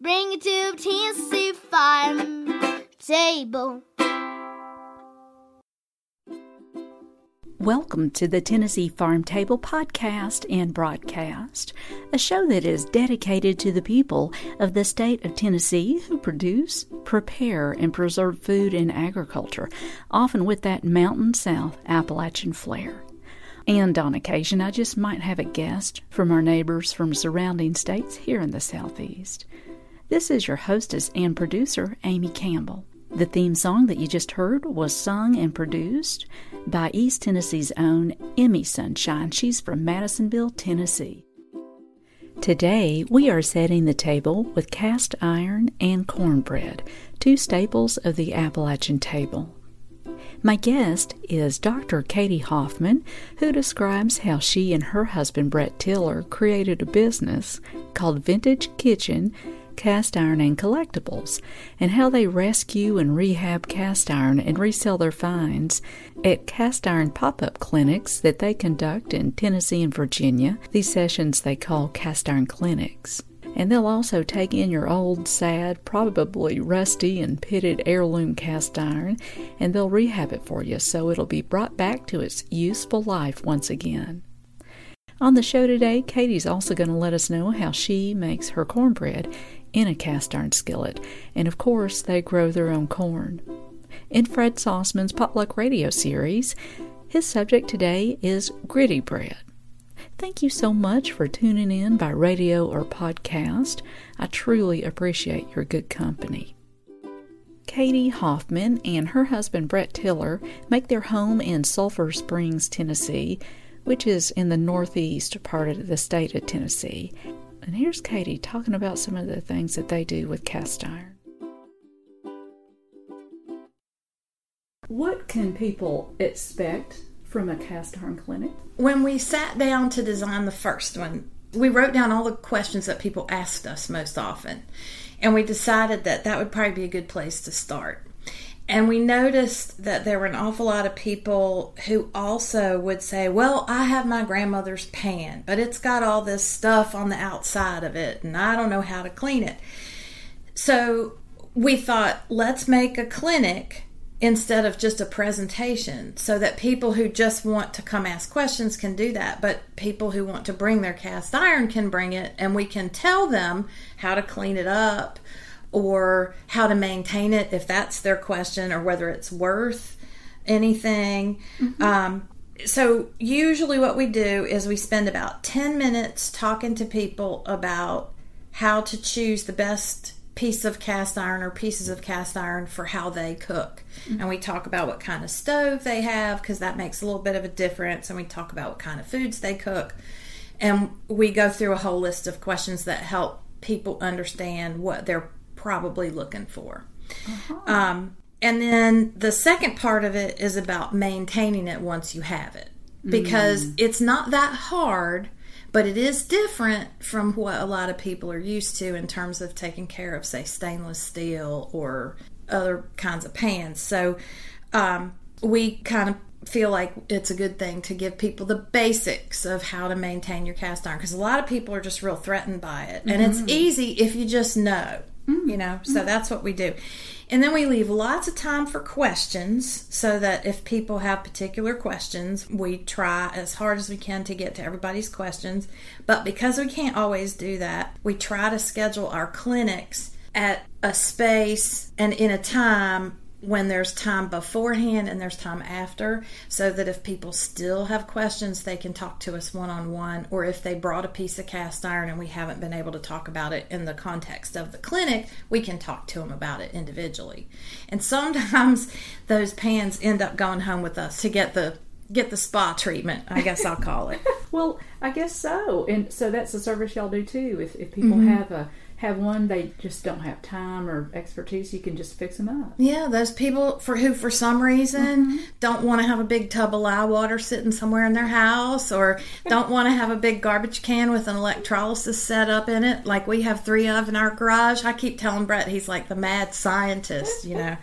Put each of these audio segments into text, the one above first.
Bring it to Tennessee farm table. Welcome to the Tennessee Farm Table podcast and broadcast, a show that is dedicated to the people of the state of Tennessee who produce, prepare, and preserve food and agriculture, often with that Mountain South Appalachian flair. And on occasion, I just might have a guest from our neighbors from surrounding states here in the Southeast. This is your hostess and producer, Amy Campbell. The theme song that you just heard was sung and produced by East Tennessee's own Emmy Sunshine. She's from Madisonville, Tennessee. Today, we are setting the table with cast iron and cornbread, two staples of the Appalachian table. My guest is Dr. Katie Hoffman, who describes how she and her husband Brett Tiller created a business called Vintage Kitchen Cast Iron and Collectibles, and how they rescue and rehab cast iron and resell their finds at cast iron pop up clinics that they conduct in Tennessee and Virginia. These sessions they call cast iron clinics. And they'll also take in your old, sad, probably rusty and pitted heirloom cast iron, and they'll rehab it for you so it'll be brought back to its useful life once again. On the show today, Katie's also going to let us know how she makes her cornbread in a cast iron skillet, and of course, they grow their own corn. In Fred Sauceman's Potluck Radio series, his subject today is gritty bread. Thank you so much for tuning in by radio or podcast. I truly appreciate your good company. Katie Hoffman and her husband Brett Tiller make their home in Sulphur Springs, Tennessee, which is in the northeast part of the state of Tennessee. And here's Katie talking about some of the things that they do with cast iron. What can people expect from a cast iron clinic? When we sat down to design the first one, we wrote down all the questions that people asked us most often. And we decided that that would probably be a good place to start. And we noticed that there were an awful lot of people who also would say, Well, I have my grandmother's pan, but it's got all this stuff on the outside of it, and I don't know how to clean it. So we thought, let's make a clinic instead of just a presentation so that people who just want to come ask questions can do that but people who want to bring their cast iron can bring it and we can tell them how to clean it up or how to maintain it if that's their question or whether it's worth anything mm-hmm. um, so usually what we do is we spend about 10 minutes talking to people about how to choose the best piece of cast iron or pieces of cast iron for how they cook. Mm-hmm. And we talk about what kind of stove they have because that makes a little bit of a difference. And we talk about what kind of foods they cook. And we go through a whole list of questions that help people understand what they're probably looking for. Uh-huh. Um, and then the second part of it is about maintaining it once you have it because mm. it's not that hard but it is different from what a lot of people are used to in terms of taking care of, say, stainless steel or other kinds of pans. So um, we kind of feel like it's a good thing to give people the basics of how to maintain your cast iron because a lot of people are just real threatened by it, and mm-hmm. it's easy if you just know. Mm-hmm. You know, so mm-hmm. that's what we do. And then we leave lots of time for questions so that if people have particular questions, we try as hard as we can to get to everybody's questions. But because we can't always do that, we try to schedule our clinics at a space and in a time when there's time beforehand and there's time after, so that if people still have questions, they can talk to us one on one, or if they brought a piece of cast iron and we haven't been able to talk about it in the context of the clinic, we can talk to them about it individually. And sometimes those pans end up going home with us to get the get the spa treatment, I guess I'll call it. well, I guess so. And so that's a service y'all do too. If, if people mm-hmm. have a have one they just don't have time or expertise you can just fix them up. Yeah those people for who for some reason mm-hmm. don't want to have a big tub of lye water sitting somewhere in their house or don't want to have a big garbage can with an electrolysis set up in it like we have three of in our garage. I keep telling brett he's like the mad scientist you know.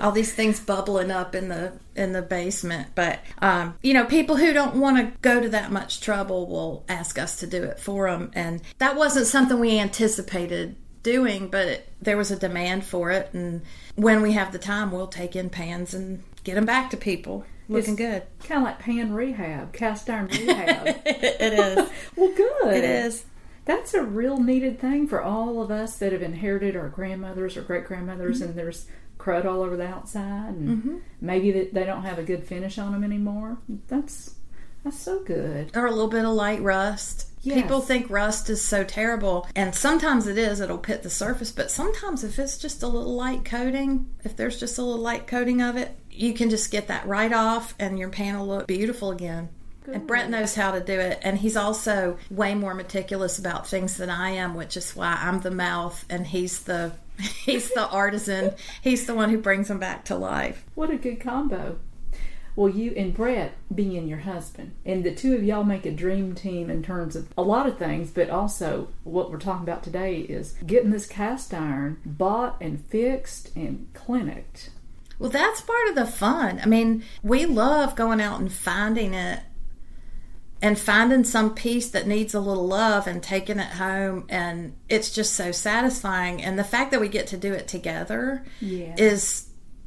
All these things bubbling up in the in the basement but um, you know people who don't want to go to that much trouble will ask us to do it for them and that wasn't something we anticipated doing, but it, there was a demand for it. And when we have the time, we'll take in pans and get them back to people looking it's good. Kind of like pan rehab, cast iron rehab. it is. well, good. It is. That's a real needed thing for all of us that have inherited our grandmothers or great grandmothers, mm-hmm. and there's crud all over the outside, and mm-hmm. maybe that they don't have a good finish on them anymore. That's that's so good. Or a little bit of light rust. Yes. People think rust is so terrible, and sometimes it is. It'll pit the surface, but sometimes if it's just a little light coating, if there's just a little light coating of it, you can just get that right off, and your pan will look beautiful again. Good. And Brett knows how to do it, and he's also way more meticulous about things than I am, which is why I'm the mouth and he's the he's the artisan. He's the one who brings them back to life. What a good combo. Well, you and Brett being your husband, and the two of y'all make a dream team in terms of a lot of things, but also what we're talking about today is getting this cast iron bought and fixed and clinicked. Well, that's part of the fun. I mean, we love going out and finding it and finding some piece that needs a little love and taking it home and it's just so satisfying and the fact that we get to do it together yeah. is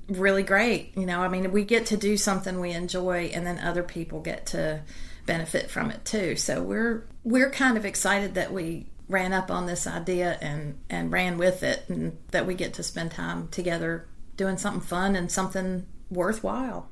really great. You know, I mean, we get to do something we enjoy, and then other people get to benefit from it too. So we're we're kind of excited that we ran up on this idea and and ran with it, and that we get to spend time together doing something fun and something worthwhile.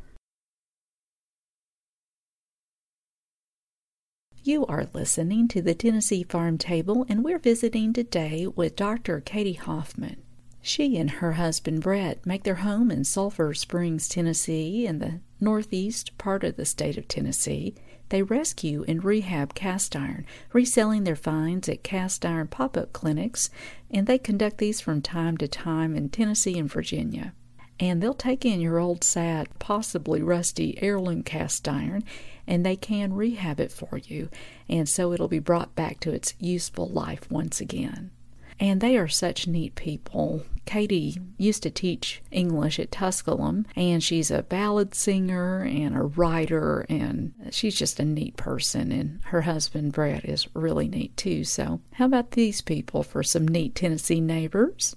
You are listening to the Tennessee Farm Table, and we're visiting today with Dr. Katie Hoffman. She and her husband Brett make their home in Sulphur Springs, Tennessee, in the northeast part of the state of Tennessee. They rescue and rehab cast iron, reselling their finds at cast iron pop up clinics, and they conduct these from time to time in Tennessee and Virginia. And they'll take in your old, sad, possibly rusty heirloom cast iron, and they can rehab it for you, and so it'll be brought back to its useful life once again. And they are such neat people. Katie used to teach English at Tusculum, and she's a ballad singer and a writer, and she's just a neat person. And her husband, Brett, is really neat too. So, how about these people for some neat Tennessee neighbors?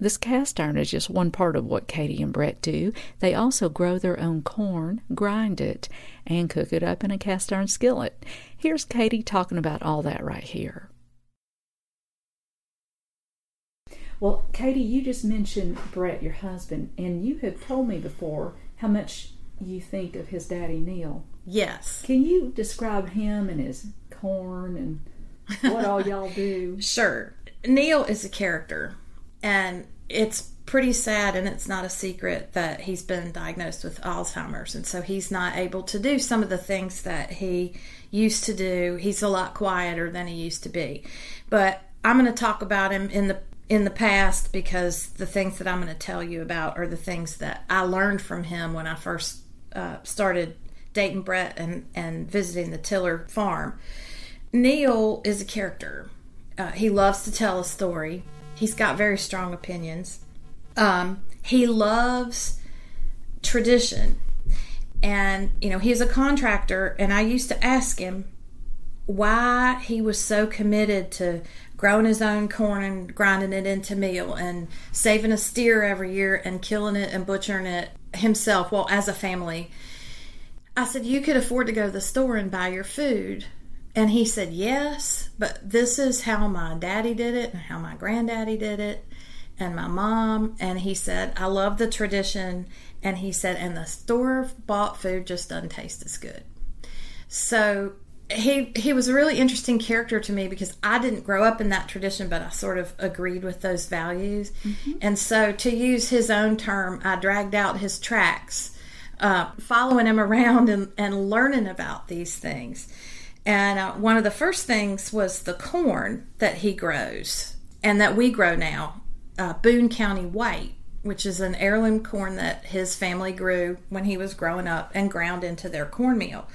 This cast iron is just one part of what Katie and Brett do. They also grow their own corn, grind it, and cook it up in a cast iron skillet. Here's Katie talking about all that right here. Well, Katie, you just mentioned Brett, your husband, and you have told me before how much you think of his daddy Neil. Yes. Can you describe him and his corn and what all y'all do? Sure. Neil is a character, and it's pretty sad, and it's not a secret that he's been diagnosed with Alzheimer's, and so he's not able to do some of the things that he used to do. He's a lot quieter than he used to be. But I'm going to talk about him in the in the past because the things that I'm going to tell you about are the things that I learned from him when I first uh, started dating Brett and, and visiting the Tiller farm. Neil is a character. Uh, he loves to tell a story. He's got very strong opinions. Um, he loves tradition. And, you know, he's a contractor, and I used to ask him why he was so committed to growing his own corn and grinding it into meal and saving a steer every year and killing it and butchering it himself well as a family i said you could afford to go to the store and buy your food and he said yes but this is how my daddy did it and how my granddaddy did it and my mom and he said i love the tradition and he said and the store bought food just doesn't taste as good so he he was a really interesting character to me because I didn't grow up in that tradition, but I sort of agreed with those values. Mm-hmm. And so, to use his own term, I dragged out his tracks, uh, following him around and, and learning about these things. And uh, one of the first things was the corn that he grows and that we grow now, uh, Boone County White, which is an heirloom corn that his family grew when he was growing up and ground into their cornmeal.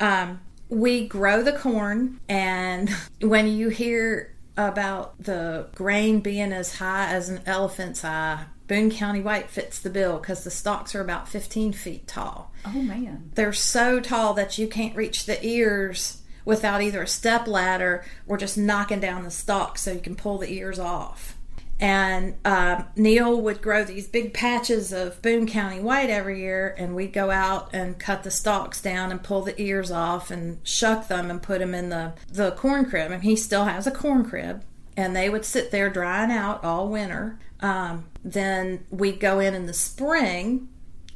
Um, we grow the corn, and when you hear about the grain being as high as an elephant's eye, Boone County White fits the bill because the stalks are about 15 feet tall. Oh, man. They're so tall that you can't reach the ears without either a step ladder or just knocking down the stalk so you can pull the ears off and uh, Neil would grow these big patches of Boone County white every year, and we'd go out and cut the stalks down and pull the ears off and shuck them and put them in the the corn crib. And he still has a corn crib, and they would sit there drying out all winter. Um, then we'd go in in the spring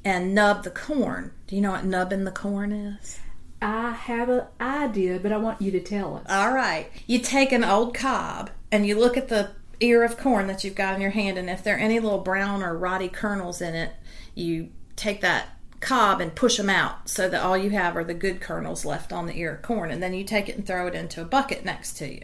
and nub the corn. Do you know what nubbing the corn is? I have an idea, but I want you to tell us. All right. You take an old cob and you look at the ear of corn that you've got in your hand, and if there are any little brown or rotty kernels in it, you take that cob and push them out so that all you have are the good kernels left on the ear of corn. And then you take it and throw it into a bucket next to you.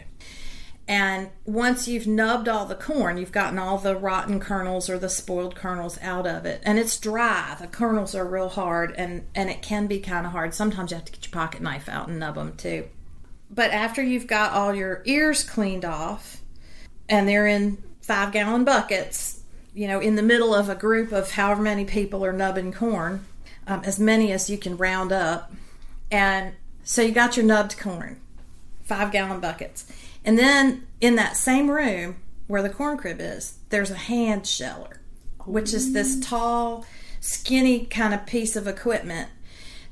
And once you've nubbed all the corn, you've gotten all the rotten kernels or the spoiled kernels out of it. And it's dry. The kernels are real hard and, and it can be kind of hard. Sometimes you have to get your pocket knife out and nub them too. But after you've got all your ears cleaned off, and they're in five gallon buckets, you know, in the middle of a group of however many people are nubbing corn, um, as many as you can round up. And so you got your nubbed corn, five gallon buckets. And then in that same room where the corn crib is, there's a hand sheller, which is this tall, skinny kind of piece of equipment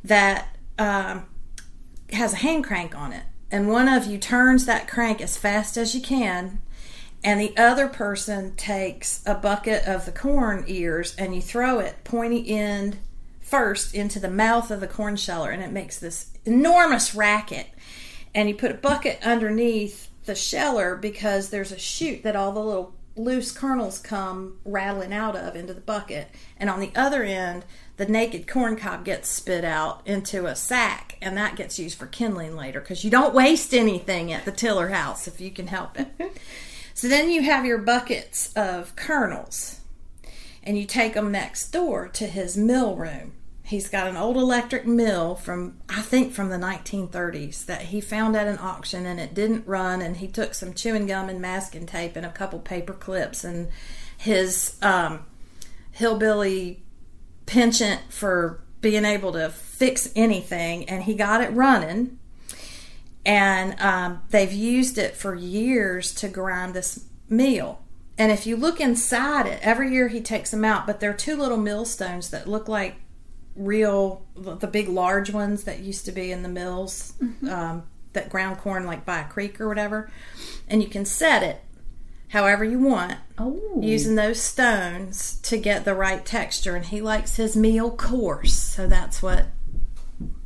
that um, has a hand crank on it. And one of you turns that crank as fast as you can and the other person takes a bucket of the corn ears and you throw it pointy end first into the mouth of the corn sheller and it makes this enormous racket and you put a bucket underneath the sheller because there's a chute that all the little loose kernels come rattling out of into the bucket and on the other end the naked corn cob gets spit out into a sack and that gets used for kindling later because you don't waste anything at the tiller house if you can help it So then you have your buckets of kernels and you take them next door to his mill room. He's got an old electric mill from, I think, from the 1930s that he found at an auction and it didn't run. And he took some chewing gum and masking tape and a couple paper clips and his um, hillbilly penchant for being able to fix anything. And he got it running and um, they've used it for years to grind this meal. And if you look inside it, every year he takes them out, but they're two little millstones that look like real, the big large ones that used to be in the mills mm-hmm. um, that ground corn like by a creek or whatever. And you can set it however you want oh. using those stones to get the right texture. And he likes his meal coarse, so that's what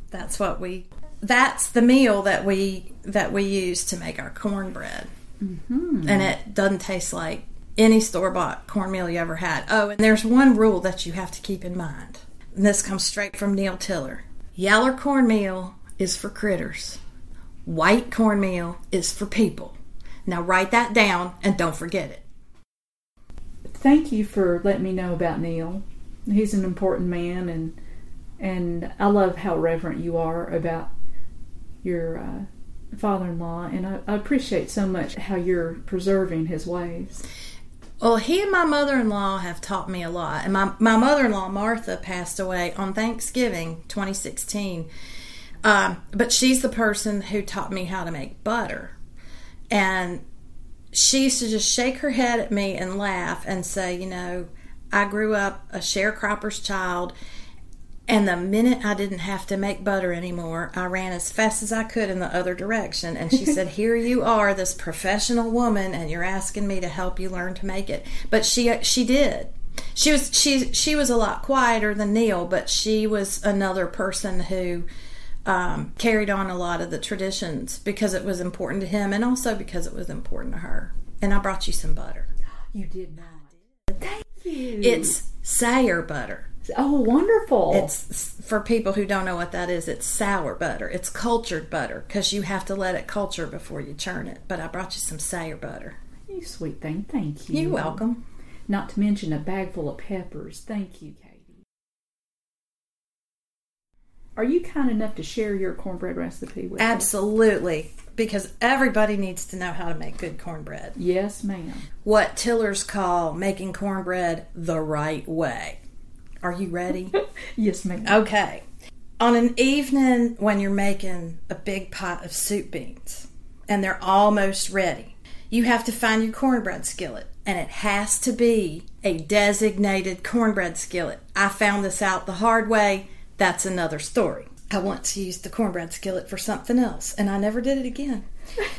that's what we that's the meal that we that we use to make our cornbread, mm-hmm. and it doesn't taste like any store bought cornmeal you ever had. Oh, and there's one rule that you have to keep in mind, and this comes straight from Neil Tiller: Yaller cornmeal is for critters, white cornmeal is for people. Now write that down and don't forget it. Thank you for letting me know about Neil. He's an important man and and I love how reverent you are about your uh, father-in-law, and I, I appreciate so much how you're preserving his ways. Well, he and my mother-in-law have taught me a lot, and my my mother-in-law Martha passed away on Thanksgiving 2016. Um, but she's the person who taught me how to make butter, and she used to just shake her head at me and laugh and say, you know, I grew up a sharecropper's child. And the minute I didn't have to make butter anymore, I ran as fast as I could in the other direction. And she said, "Here you are, this professional woman, and you're asking me to help you learn to make it." But she she did. She was she she was a lot quieter than Neil, but she was another person who um, carried on a lot of the traditions because it was important to him, and also because it was important to her. And I brought you some butter. You did not. Thank you. It's Sayer butter. Oh wonderful. It's for people who don't know what that is. It's sour butter. It's cultured butter because you have to let it culture before you churn it. But I brought you some sour butter. you sweet thing. Thank you. You're welcome. Not to mention a bag full of peppers. Thank you, Katie. Are you kind enough to share your cornbread recipe with us? Absolutely, because everybody needs to know how to make good cornbread. Yes, ma'am. What Tillers call making cornbread the right way. Are you ready? Yes, ma'am. Okay. On an evening when you're making a big pot of soup beans and they're almost ready, you have to find your cornbread skillet. And it has to be a designated cornbread skillet. I found this out the hard way. That's another story. I once used the cornbread skillet for something else and I never did it again.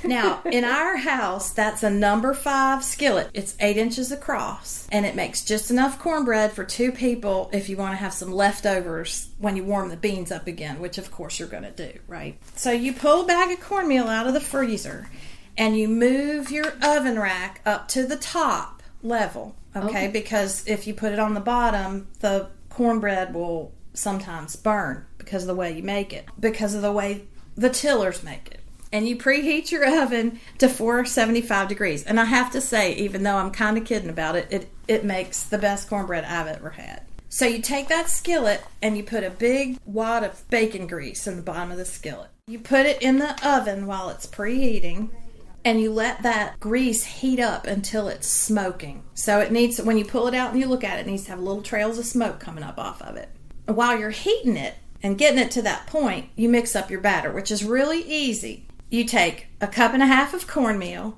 Now, in our house, that's a number five skillet. It's eight inches across and it makes just enough cornbread for two people if you want to have some leftovers when you warm the beans up again, which of course you're going to do, right? So you pull a bag of cornmeal out of the freezer and you move your oven rack up to the top level, okay? Okay. Because if you put it on the bottom, the cornbread will sometimes burn because of the way you make it, because of the way the tillers make it. And you preheat your oven to 475 degrees. And I have to say, even though I'm kind of kidding about it, it, it makes the best cornbread I've ever had. So you take that skillet and you put a big wad of bacon grease in the bottom of the skillet. You put it in the oven while it's preheating and you let that grease heat up until it's smoking. So it needs when you pull it out and you look at it, it needs to have little trails of smoke coming up off of it. While you're heating it and getting it to that point, you mix up your batter, which is really easy. You take a cup and a half of cornmeal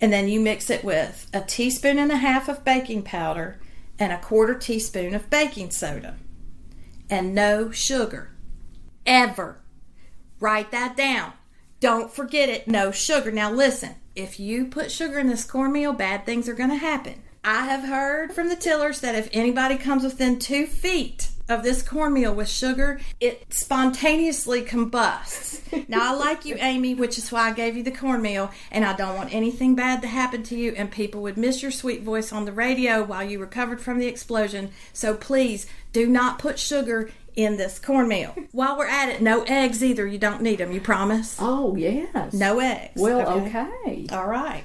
and then you mix it with a teaspoon and a half of baking powder and a quarter teaspoon of baking soda and no sugar. Ever. Write that down. Don't forget it. No sugar. Now listen, if you put sugar in this cornmeal, bad things are going to happen. I have heard from the tillers that if anybody comes within two feet of this cornmeal with sugar, it spontaneously combusts. now I like you, Amy, which is why I gave you the cornmeal, and I don't want anything bad to happen to you, and people would miss your sweet voice on the radio while you recovered from the explosion. So please do not put sugar in this cornmeal. While we're at it, no eggs either. You don't need them. You promise? Oh, yes. No eggs. Well, okay. All right.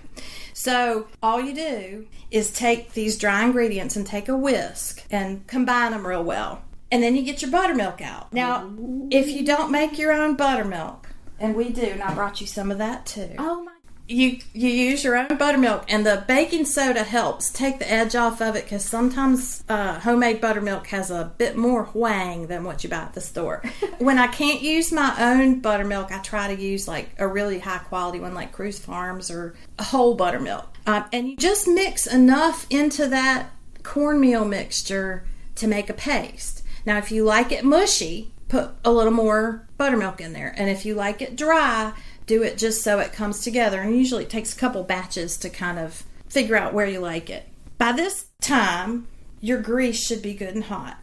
So all you do is take these dry ingredients and take a whisk and combine them real well. And then you get your buttermilk out. Now, if you don't make your own buttermilk, and we do, and I brought you some of that too. Oh, my. You you use your own buttermilk, and the baking soda helps take the edge off of it because sometimes uh, homemade buttermilk has a bit more whang than what you buy at the store. when I can't use my own buttermilk, I try to use like a really high quality one, like Cruze Farms or whole buttermilk. Um, and you just mix enough into that cornmeal mixture to make a paste. Now, if you like it mushy, put a little more buttermilk in there, and if you like it dry, do it just so it comes together. And usually it takes a couple batches to kind of figure out where you like it. By this time, your grease should be good and hot.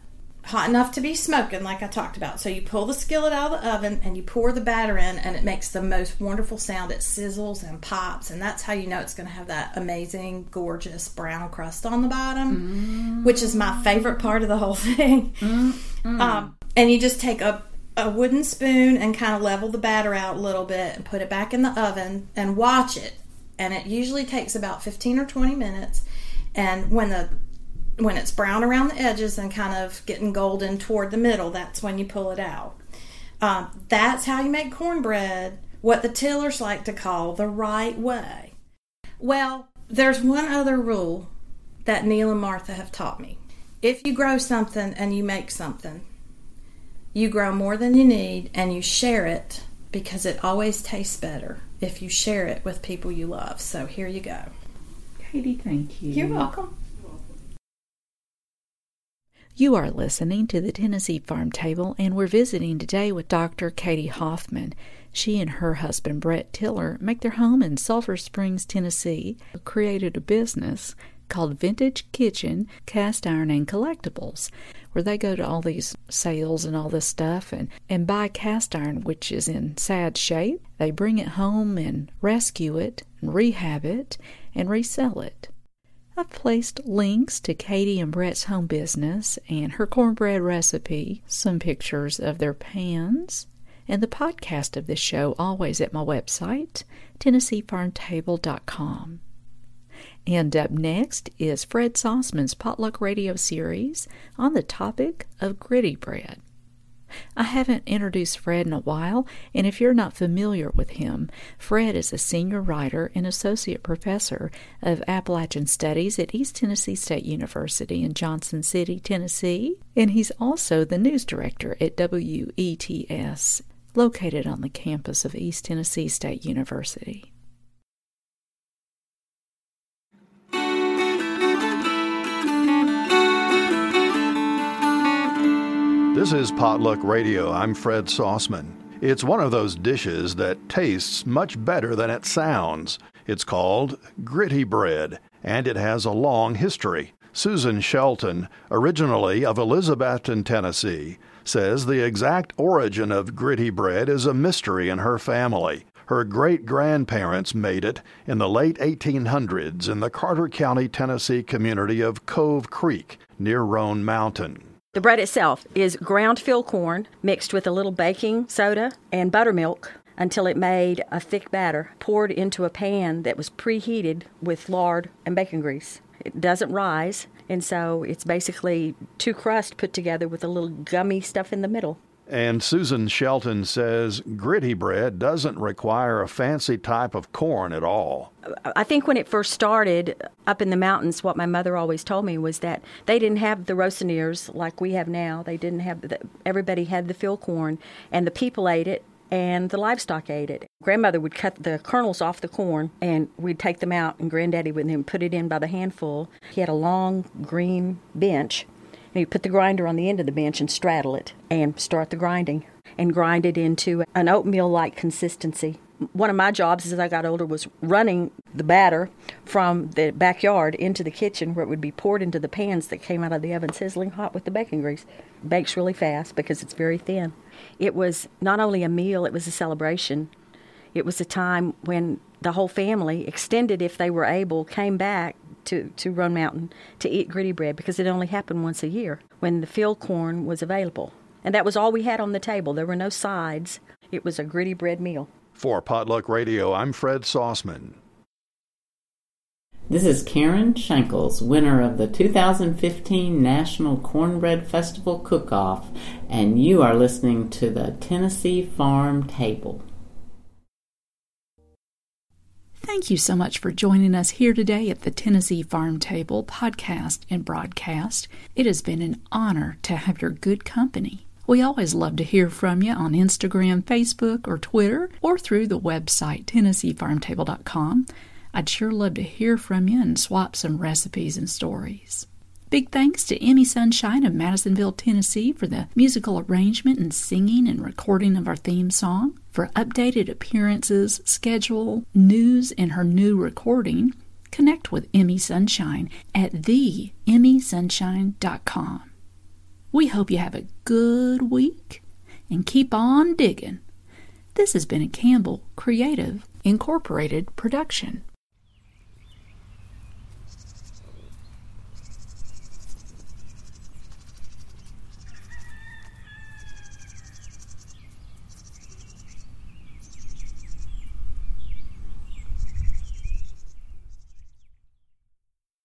Hot enough to be smoking, like I talked about. So you pull the skillet out of the oven and you pour the batter in, and it makes the most wonderful sound. It sizzles and pops, and that's how you know it's going to have that amazing, gorgeous brown crust on the bottom, which is my favorite part of the whole thing. Um, and you just take a a wooden spoon and kind of level the batter out a little bit and put it back in the oven and watch it. And it usually takes about 15 or 20 minutes. And when the when it's brown around the edges and kind of getting golden toward the middle, that's when you pull it out. Um, that's how you make cornbread, what the tillers like to call the right way. Well, there's one other rule that Neil and Martha have taught me. If you grow something and you make something, you grow more than you need and you share it because it always tastes better if you share it with people you love. So here you go. Katie, thank you. You're welcome. You are listening to the Tennessee Farm Table, and we're visiting today with Dr. Katie Hoffman. She and her husband, Brett Tiller, make their home in Sulphur Springs, Tennessee, created a business called Vintage Kitchen Cast Iron and Collectibles, where they go to all these sales and all this stuff and, and buy cast iron, which is in sad shape. They bring it home and rescue it, and rehab it, and resell it. I've placed links to Katie and Brett's home business and her cornbread recipe, some pictures of their pans, and the podcast of this show always at my website, TennesseeFarmTable.com. And up next is Fred Sauceman's Potluck Radio series on the topic of gritty bread. I haven't introduced Fred in a while, and if you're not familiar with him, Fred is a senior writer and associate professor of Appalachian Studies at East Tennessee State University in Johnson City, Tennessee, and he's also the news director at WETS, located on the campus of East Tennessee State University. This is Potluck Radio. I'm Fred Sauceman. It's one of those dishes that tastes much better than it sounds. It's called gritty bread, and it has a long history. Susan Shelton, originally of Elizabethton, Tennessee, says the exact origin of gritty bread is a mystery in her family. Her great grandparents made it in the late 1800s in the Carter County, Tennessee community of Cove Creek near Roan Mountain. The bread itself is ground fill corn mixed with a little baking soda and buttermilk until it made a thick batter poured into a pan that was preheated with lard and bacon grease. It doesn't rise, and so it's basically two crusts put together with a little gummy stuff in the middle. And Susan Shelton says gritty bread doesn't require a fancy type of corn at all. I think when it first started up in the mountains, what my mother always told me was that they didn't have the rosiners like we have now. They didn't have the, everybody had the field corn, and the people ate it, and the livestock ate it. Grandmother would cut the kernels off the corn, and we'd take them out, and Granddaddy would then put it in by the handful. He had a long green bench and you put the grinder on the end of the bench and straddle it and start the grinding and grind it into an oatmeal like consistency. One of my jobs as I got older was running the batter from the backyard into the kitchen where it would be poured into the pans that came out of the oven sizzling hot with the bacon grease. Bakes really fast because it's very thin. It was not only a meal, it was a celebration. It was a time when the whole family, extended if they were able, came back to, to Roan Mountain to eat gritty bread because it only happened once a year when the field corn was available. And that was all we had on the table. There were no sides. It was a gritty bread meal. For Potluck Radio, I'm Fred Sauceman. This is Karen Schenkels, winner of the 2015 National Cornbread Festival Cook Off, and you are listening to the Tennessee Farm Table. Thank you so much for joining us here today at the Tennessee Farm Table podcast and broadcast. It has been an honor to have your good company. We always love to hear from you on Instagram, Facebook, or Twitter, or through the website TennesseeFarmTable.com. I'd sure love to hear from you and swap some recipes and stories. Big thanks to Emmy Sunshine of Madisonville, Tennessee for the musical arrangement and singing and recording of our theme song. For updated appearances, schedule, news, and her new recording, connect with Emmy Sunshine at theemmysunshine.com. We hope you have a good week and keep on digging. This has been a Campbell Creative Incorporated production.